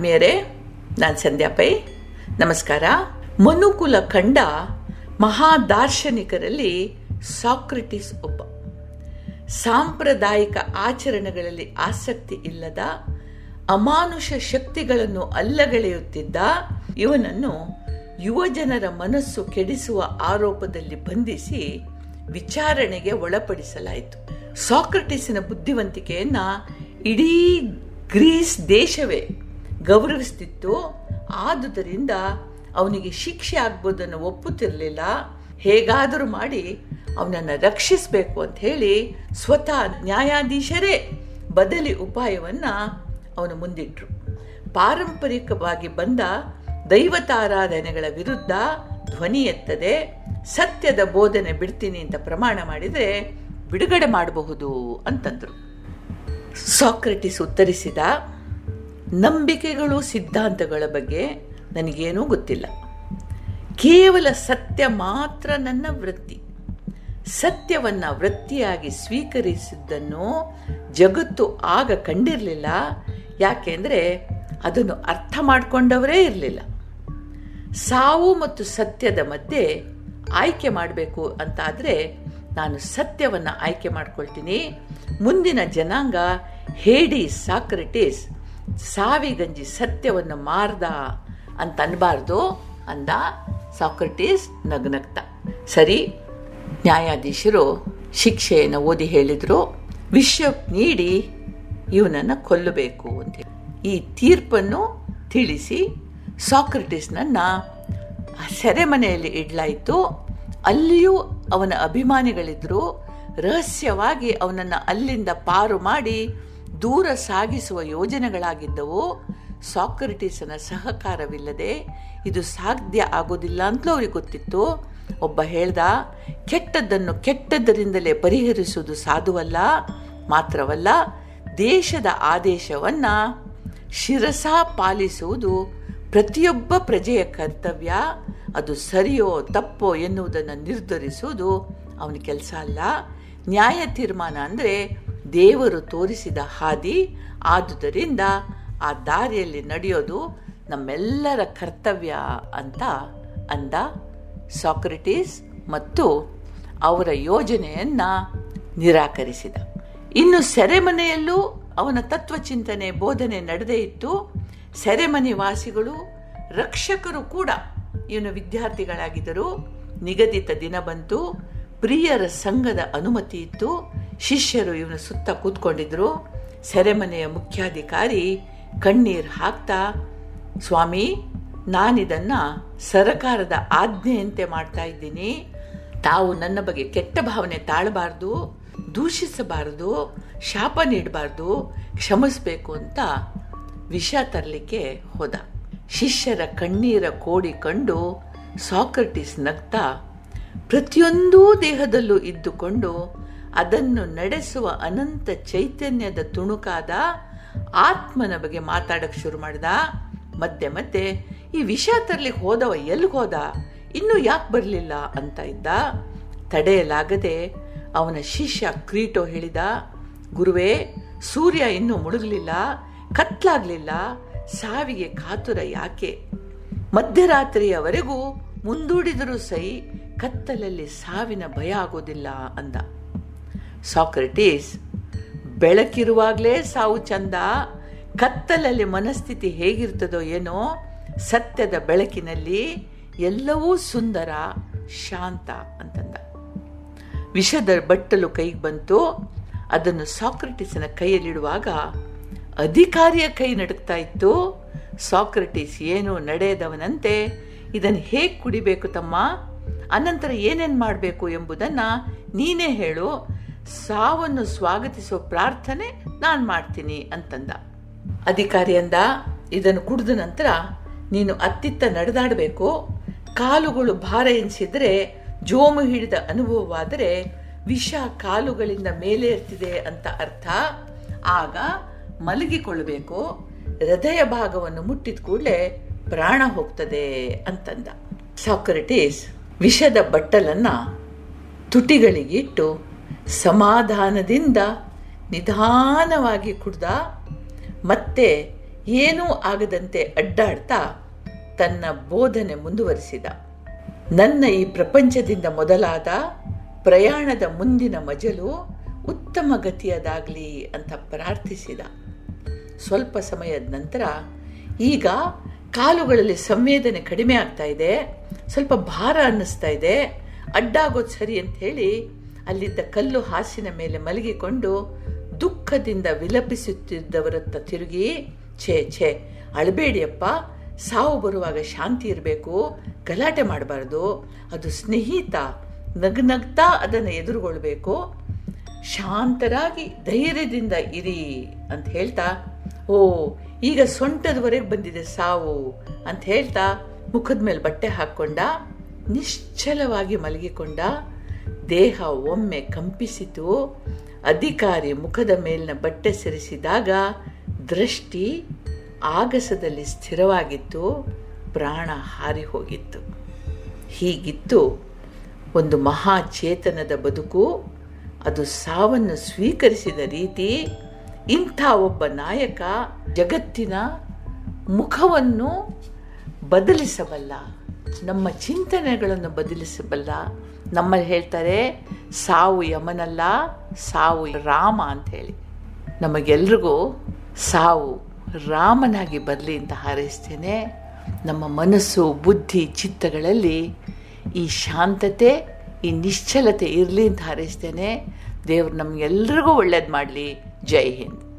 ಆತ್ಮೀಯರೇ, ನಾನು ಸಂಧ್ಯಾ ಪೈ. ನಮಸ್ಕಾರ. ಮನುಕುಲ ಕಂಡ ಮಹಾದಾರ್ಶನಿಕರಲ್ಲಿ ಸಾಕ್ರೆಟಿಸ್ ಒಬ್ಬ. ಸಾಂಪ್ರದಾಯಿಕ ಆಚರಣೆಗಳಲ್ಲಿ ಆಸಕ್ತಿ ಇಲ್ಲದ, ಅಮಾನುಷ ಶಕ್ತಿಗಳನ್ನು ಅಲ್ಲಗಳೆಯುತ್ತಿದ್ದ, ಇವನನ್ನು ಯುವಜನರ ಮನಸ್ಸು ಕೆಡಿಸುವ ಆರೋಪದಲ್ಲಿ ಬಂಧಿಸಿ ವಿಚಾರಣೆಗೆ ಒಳಪಡಿಸಲಾಯಿತು. ಸಾಕ್ರಟಿಸಿನ ಬುದ್ಧಿವಂತಿಕೆಯನ್ನ ಇಡೀ ಗ್ರೀಸ್ ದೇಶವೇ ಗೌರವಿಸುತ್ತಿತ್ತು ಆದುದರಿಂದ ಅವನಿಗೆ ಶಿಕ್ಷೆ ಆಗ್ಬೋದನ್ನು ಒಪ್ಪುತ್ತಿರಲಿಲ್ಲ. ಹೇಗಾದರೂ ಮಾಡಿ ಅವನನ್ನು ರಕ್ಷಿಸಬೇಕು ಅಂತ ಹೇಳಿ ಸ್ವತಃ ನ್ಯಾಯಾಧೀಶರೇ ಬದಲಿ ಉಪಾಯವನ್ನು ಅವನು ಮುಂದಿಟ್ಟರು ಪಾರಂಪರಿಕವಾಗಿ ಬಂದ ದೈವತಾರಾಧನೆಗಳ ವಿರುದ್ಧ ಧ್ವನಿ ಎತ್ತದೆ. ಸತ್ಯದ ಬೋಧನೆ ಬಿಡ್ತೀನಿ ಅಂತ ಪ್ರಮಾಣ ಮಾಡಿದರೆ ಬಿಡುಗಡೆ ಮಾಡಬಹುದು ಅಂತಂದರು. ಸಾಕ್ರೆಟಿಸ್ ಉತ್ತರಿಸಿದ ನಂಬಿಕೆಗಳು, ಸಿದ್ಧಾಂತಗಳ ಬಗ್ಗೆ ನನಗೇನೂ ಗೊತ್ತಿಲ್ಲ. ಕೇವಲ ಸತ್ಯ ಮಾತ್ರ ನನ್ನ ವೃತ್ತಿ. ಸತ್ಯವನ್ನು ವೃತ್ತಿಯಾಗಿ ಸ್ವೀಕರಿಸಿದ್ದನ್ನು ಜಗತ್ತು ಆಗ ಕಂಡಿರಲಿಲ್ಲ. ಯಾಕೆಂದರೆ ಅದನ್ನು ಅರ್ಥ ಮಾಡಿಕೊಂಡವರೇ ಇರಲಿಲ್ಲ. ಸಾವು ಮತ್ತು ಸತ್ಯದ ಮಧ್ಯೆ ಆಯ್ಕೆ ಮಾಡಬೇಕು ಅಂತಾದರೆ ನಾನು ಸತ್ಯವನ್ನು ಆಯ್ಕೆ ಮಾಡ್ಕೊಳ್ತೀನಿ. ಮುಂದಿನ ಜನಾಂಗ ಹೇಡಿ ಸಾಕ್ರೆಟಿಸ್ ಸಾವಿಗಂಜಿ ಸತ್ಯವನ್ನು ಮಾರ್ದ ಅಂತ ಅನ್ಬಾರ್ದು ಅಂದ ಸಾಕ್ರಟೀಸ್ ನಗ್ನಗ್ತ. ಸರಿ, ನ್ಯಾಯಾಧೀಶರು ಶಿಕ್ಷೆಯನ್ನು ಓದಿ ಹೇಳಿದರು. ವಿಷ ನೀಡಿ ಇವನನ್ನು ಕೊಲ್ಲಬೇಕು ಅಂತ ಈ ತೀರ್ಪನ್ನು ತಿಳಿಸಿ ಸಾಕ್ರೆಟಿಸ್ನನ್ನ ಸೆರೆಮನೆಯಲ್ಲಿ ಇಡಲಾಯಿತು. ಅಲ್ಲಿಯೂ ಅವನ ಅಭಿಮಾನಿಗಳಿದ್ರು. ರಹಸ್ಯವಾಗಿ ಅವನನ್ನು ಅಲ್ಲಿಂದ ಪಾರು ಮಾಡಿ ದೂರ ಸಾಗಿಸುವ ಯೋಜನೆಗಳಾಗಿದ್ದವು, ಸಾಕ್ರಿಟಿಸನ ಸಹಕಾರವಿಲ್ಲದೆ ಇದು ಸಾಧ್ಯ ಆಗೋದಿಲ್ಲ ಅಂತಲೂ ಅವ್ರಿಗೆ ಗೊತ್ತಿತ್ತು. ಒಬ್ಬ ಹೇಳ್ದ, ಕೆಟ್ಟದ್ದನ್ನು ಕೆಟ್ಟದ್ದರಿಂದಲೇ ಪರಿಹರಿಸುವುದು ಸಾಧುವಲ್ಲ, ಮಾತ್ರವಲ್ಲ, ದೇಶದ ಆದೇಶವನ್ನ ಶಿರಸ ಪಾಲಿಸುವುದು ಪ್ರತಿಯೊಬ್ಬ ಪ್ರಜೆಯ ಕರ್ತವ್ಯ. ಅದು ಸರಿಯೋ ತಪ್ಪೋ ಎನ್ನುವುದನ್ನು ನಿರ್ಧರಿಸುವುದು ಅವನ ಕೆಲಸ ಅಲ್ಲ. ನ್ಯಾಯ ತೀರ್ಮಾನ ಅಂದರೆ ದೇವರು ತೋರಿಸಿದ ಹಾದಿ ಆದುದರಿಂದ ಆ ದಾರಿಯಲ್ಲಿ ನಡೆಯೋದು ನಮ್ಮೆಲ್ಲರ ಕರ್ತವ್ಯ ಅಂತ ಅಂದ ಸಾಕ್ರೆಟಿಸ್ ಮತ್ತು ಅವರ ಯೋಜನೆಯನ್ನು ನಿರಾಕರಿಸಿದ. ಇನ್ನು ಸೆರೆಮನೆಯಲ್ಲೂ ಅವನ ತತ್ವಚಿಂತನೆ, ಬೋಧನೆ ನಡೆದೇ ಇತ್ತು. ಸೆರೆಮನೆ ವಾಸಿಗಳು, ರಕ್ಷಕರು ಕೂಡ ಇವನು ವಿದ್ಯಾರ್ಥಿಗಳಾಗಿದ್ದರು. ನಿಗದಿತ ದಿನ ಬಂತು. ಪ್ರಿಯರ ಸಂಘದ ಅನುಮತಿ ಇತ್ತು. ಶಿಷ್ಯರು ಇವನ ಸುತ್ತ ಕೂತ್ಕೊಂಡಿದ್ರು. ಸೆರೆಮನೆಯ ಮುಖ್ಯಾಧಿಕಾರಿ, ಕಣ್ಣೀರ್ ಹಾಕ್ತಾ, ಸ್ವಾಮಿ, ನಾನಿದನ್ನು ಸರಕಾರದ ಆಜ್ಞೆಯಂತೆ ಮಾಡ್ತಾ ಇದ್ದೀನಿ. ತಾವು ನನ್ನ ಬಗ್ಗೆ ಕೆಟ್ಟ ಭಾವನೆ ತಾಳಬಾರ್ದು, ದೂಷಿಸಬಾರದು, ಶಾಪ ನೀಡಬಾರ್ದು, ಕ್ಷಮಿಸಬೇಕು ಅಂತ ವಿಷ ತರಲಿಕ್ಕೆ ಹೋದ. ಶಿಷ್ಯರ ಕಣ್ಣೀರ ಕೋಡಿ ಕಂಡು ಸಾಕ್ರಟಿಸ್ ನಗ್ತಾ ಪ್ರತಿಯೊಂದೂ ದೇಹದಲ್ಲೂ ಇದ್ದುಕೊಂಡು ಅದನ್ನು ನಡೆಸುವ ಅನಂತ ಚೈತನ್ಯದ ತುಣುಕಾದ ಆತ್ಮನ ಬಗ್ಗೆ ಮಾತಾಡಕ್ ಶುರು ಮಾಡ್ದ. ಮತ್ತೆ ಮಧ್ಯೆ ಈ ವಿಷ ತರ್ಲಿಕ್ಕೆ ಹೋದವ ಎಲ್ಲಿಗೆ ಹೋದ? ಇನ್ನೂ ಯಾಕೆ ಬರಲಿಲ್ಲ ಅಂತ ಇದ್ದ. ತಡೆಯಲಾಗದೆ ಅವನ ಶಿಷ್ಯ ಕ್ರೀಟೋ ಹೇಳಿದ, ಗುರುವೇ, ಸೂರ್ಯ ಇನ್ನೂ ಮುಳುಗಲಿಲ್ಲ, ಕತ್ಲಾಗ್ಲಿಲ್ಲ, ಸಾವಿಗೆ ಕಾತುರ ಯಾಕೆ? ಮಧ್ಯರಾತ್ರಿಯವರೆಗೂ ಮುಂದೂಡಿದರೂ ಸೈ ಕತ್ತಲಲ್ಲಿ ಸಾವಿನ ಭಯ ಆಗೋದಿಲ್ಲ ಅಂದ. ಸಾಕ್ರೆಟೀಸ್, ಬೆಳಕಿರುವಾಗಲೇ ಸಾವು ಚಂದ, ಕತ್ತಲಲ್ಲಿ ಮನಸ್ಥಿತಿ ಹೇಗಿರ್ತದೋ ಏನೋ, ಸತ್ಯದ ಬೆಳಕಿನಲ್ಲಿ ಎಲ್ಲವೂ ಸುಂದರ, ಶಾಂತ ಅಂತಂದ. ವಿಷದ ಬಟ್ಟಲು ಕೈಗೆ ಬಂತು, ಅದನ್ನು ಸಾಕ್ರೆಟಿಸನ ಕೈಯಲ್ಲಿಡುವಾಗ ಅಧಿಕಾರಿಯ ಕೈ ನಡುಕ್ತಾ ಇತ್ತು. ಸಾಕ್ರೆಟಿಸ್ ಏನು ನಡೆಯದವನಂತೆ ಇದನ್ನು ಹೇಗೆ ಕುಡಿಬೇಕು ತಮ್ಮ? ಅನಂತರ ಏನೇನು ಮಾಡಬೇಕು ಎಂಬುದನ್ನು ನೀನೇ ಹೇಳು. ಸಾವನ್ನು ಸ್ವಾಗತಿಸುವ ಪ್ರಾರ್ಥನೆ ನಾನು ಮಾಡ್ತೀನಿ ಅಂತಂದ. ಅಧಿಕಾರಿ ಅಂದ, ಇದನ್ನು ಕುಡಿದ ನಂತರ ನೀನು ಅತ್ತಿತ್ತ ನಡೆದಾಡಬೇಕು, ಕಾಲುಗಳು ಭಾರ ಎನಿಸಿದ್ರೆ, ಜೋಮು ಹಿಡಿದ ಅನುಭವವಾದರೆ ವಿಷ ಕಾಲುಗಳಿಂದ ಮೇಲೆ ಇರ್ತಿದೆ ಅಂತ ಅರ್ಥ. ಆಗ ಮಲಗಿಕೊಳ್ಳಬೇಕು, ಹೃದಯ ಭಾಗವನ್ನು ಮುಟ್ಟಿದ ಕೂಡಲೇ ಪ್ರಾಣ ಹೋಗ್ತದೆ ಅಂತಂದ. ಸಾಕ್ರೆಟೀಸ್ ವಿಷದ ಬಟ್ಟಲನ್ನು ತುಟಿಗಳಿಗಿಟ್ಟು ಸಮಾಧಾನದಿಂದ ನಿಧಾನವಾಗಿ ಕುಡ್ದ ಮತ್ತೆ ಏನೂ ಆಗದಂತೆ ಅಡ್ಡಾಡ್ತಾ ತನ್ನ ಬೋಧನೆ ಮುಂದುವರಿಸಿದ. ನನ್ನ ಈ ಪ್ರಪಂಚದಿಂದ ಮೊದಲಾದ ಪ್ರಯಾಣದ ಮುಂದಿನ ಮಜಲು ಉತ್ತಮ ಗತಿಯದಾಗಲಿ ಅಂತ ಪ್ರಾರ್ಥಿಸಿದ. ಸ್ವಲ್ಪ ಸಮಯದ ನಂತರ ಈಗ ಕಾಲುಗಳಲ್ಲಿ ಸಂವೇದನೆ ಕಡಿಮೆ ಆಗ್ತಾ ಇದೆ, ಸ್ವಲ್ಪ ಭಾರ ಅನ್ನಿಸ್ತಾ ಇದೆ, ಅಡ್ಡಾಗೋದು ಸರಿ ಅಂತ ಹೇಳಿ ಅಲ್ಲಿದ್ದ ಕಲ್ಲು ಹಾಸಿನ ಮೇಲೆ ಮಲಗಿಕೊಂಡು ದುಃಖದಿಂದ ವಿಲಪಿಸುತ್ತಿದ್ದವರತ್ತ ತಿರುಗಿ, ಛೇ ಛೇ, ಅಳಬೇಡಿಯಪ್ಪ, ಸಾವು ಬರುವಾಗ ಶಾಂತಿ ಇರಬೇಕು, ಗಲಾಟೆ ಮಾಡಬಾರ್ದು, ಅದು ಸ್ನೇಹಿತ ನಗ್ನಗ್ತಾ ಅದನ್ನು ಎದುರುಗೊಳ್ಬೇಕು, ಶಾಂತರಾಗಿ ಧೈರ್ಯದಿಂದ ಇರಿ ಅಂತ ಹೇಳ್ತಾ, ಓ, ಈಗ ಸೊಂಟದವರೆಗೆ ಬಂದಿದೆ ಸಾವು ಅಂತ ಹೇಳ್ತಾ ಮುಖದ ಮೇಲೆ ಬಟ್ಟೆ ಹಾಕ್ಕೊಂಡ, ನಿಶ್ಚಲವಾಗಿ ಮಲಗಿಕೊಂಡ ದೇಹ ಒಮ್ಮೆ ಕಂಪಿಸಿತು. ಅಧಿಕಾರಿ ಮುಖದ ಮೇಲಿನ ಬಟ್ಟೆ ಸರಿಸಿದಾಗ ದೃಷ್ಟಿ ಆಗಸದಲ್ಲಿ ಸ್ಥಿರವಾಗಿತ್ತು. ಪ್ರಾಣ ಹಾರಿ ಹೋಗಿತ್ತು. ಹೀಗಿತ್ತು. ಒಂದು ಮಹಾಚೇತನದ ಬದುಕು. ಅದು ಸಾವನ್ನು ಸ್ವೀಕರಿಸಿದ ರೀತಿ ಇಂಥ ಒಬ್ಬ ನಾಯಕ ಜಗತ್ತಿನ ಮುಖವನ್ನು ಬದಲಿಸಬಲ್ಲ ನಮ್ಮ ಚಿಂತನೆಗಳನ್ನು ಬದಲಿಸಬಲ್ಲ. ನಮ್ಮಲ್ಲಿ ಹೇಳ್ತಾರೆ, ಸಾವು ಯಮನಲ್ಲ, ಸಾವು ರಾಮ ಅಂತ ಹೇಳಿ ನಮಗೆಲ್ರಿಗೂ ಸಾವು ರಾಮನಾಗಿ ಬರಲಿ ಅಂತ ಹಾರೈಸ್ತೇನೆ. ನಮ್ಮ ಮನಸ್ಸು, ಬುದ್ಧಿ, ಚಿತ್ತಗಳಲ್ಲಿ ಈ ಶಾಂತತೆ, ಈ ನಿಶ್ಚಲತೆ ಇರಲಿ ಅಂತ ಹಾರೈಸ್ತೇನೆ. ದೇವರು ನಮಗೆಲ್ರಿಗೂ ಒಳ್ಳೇದು ಮಾಡಲಿ. ಜೈ ಹಿಂದ್.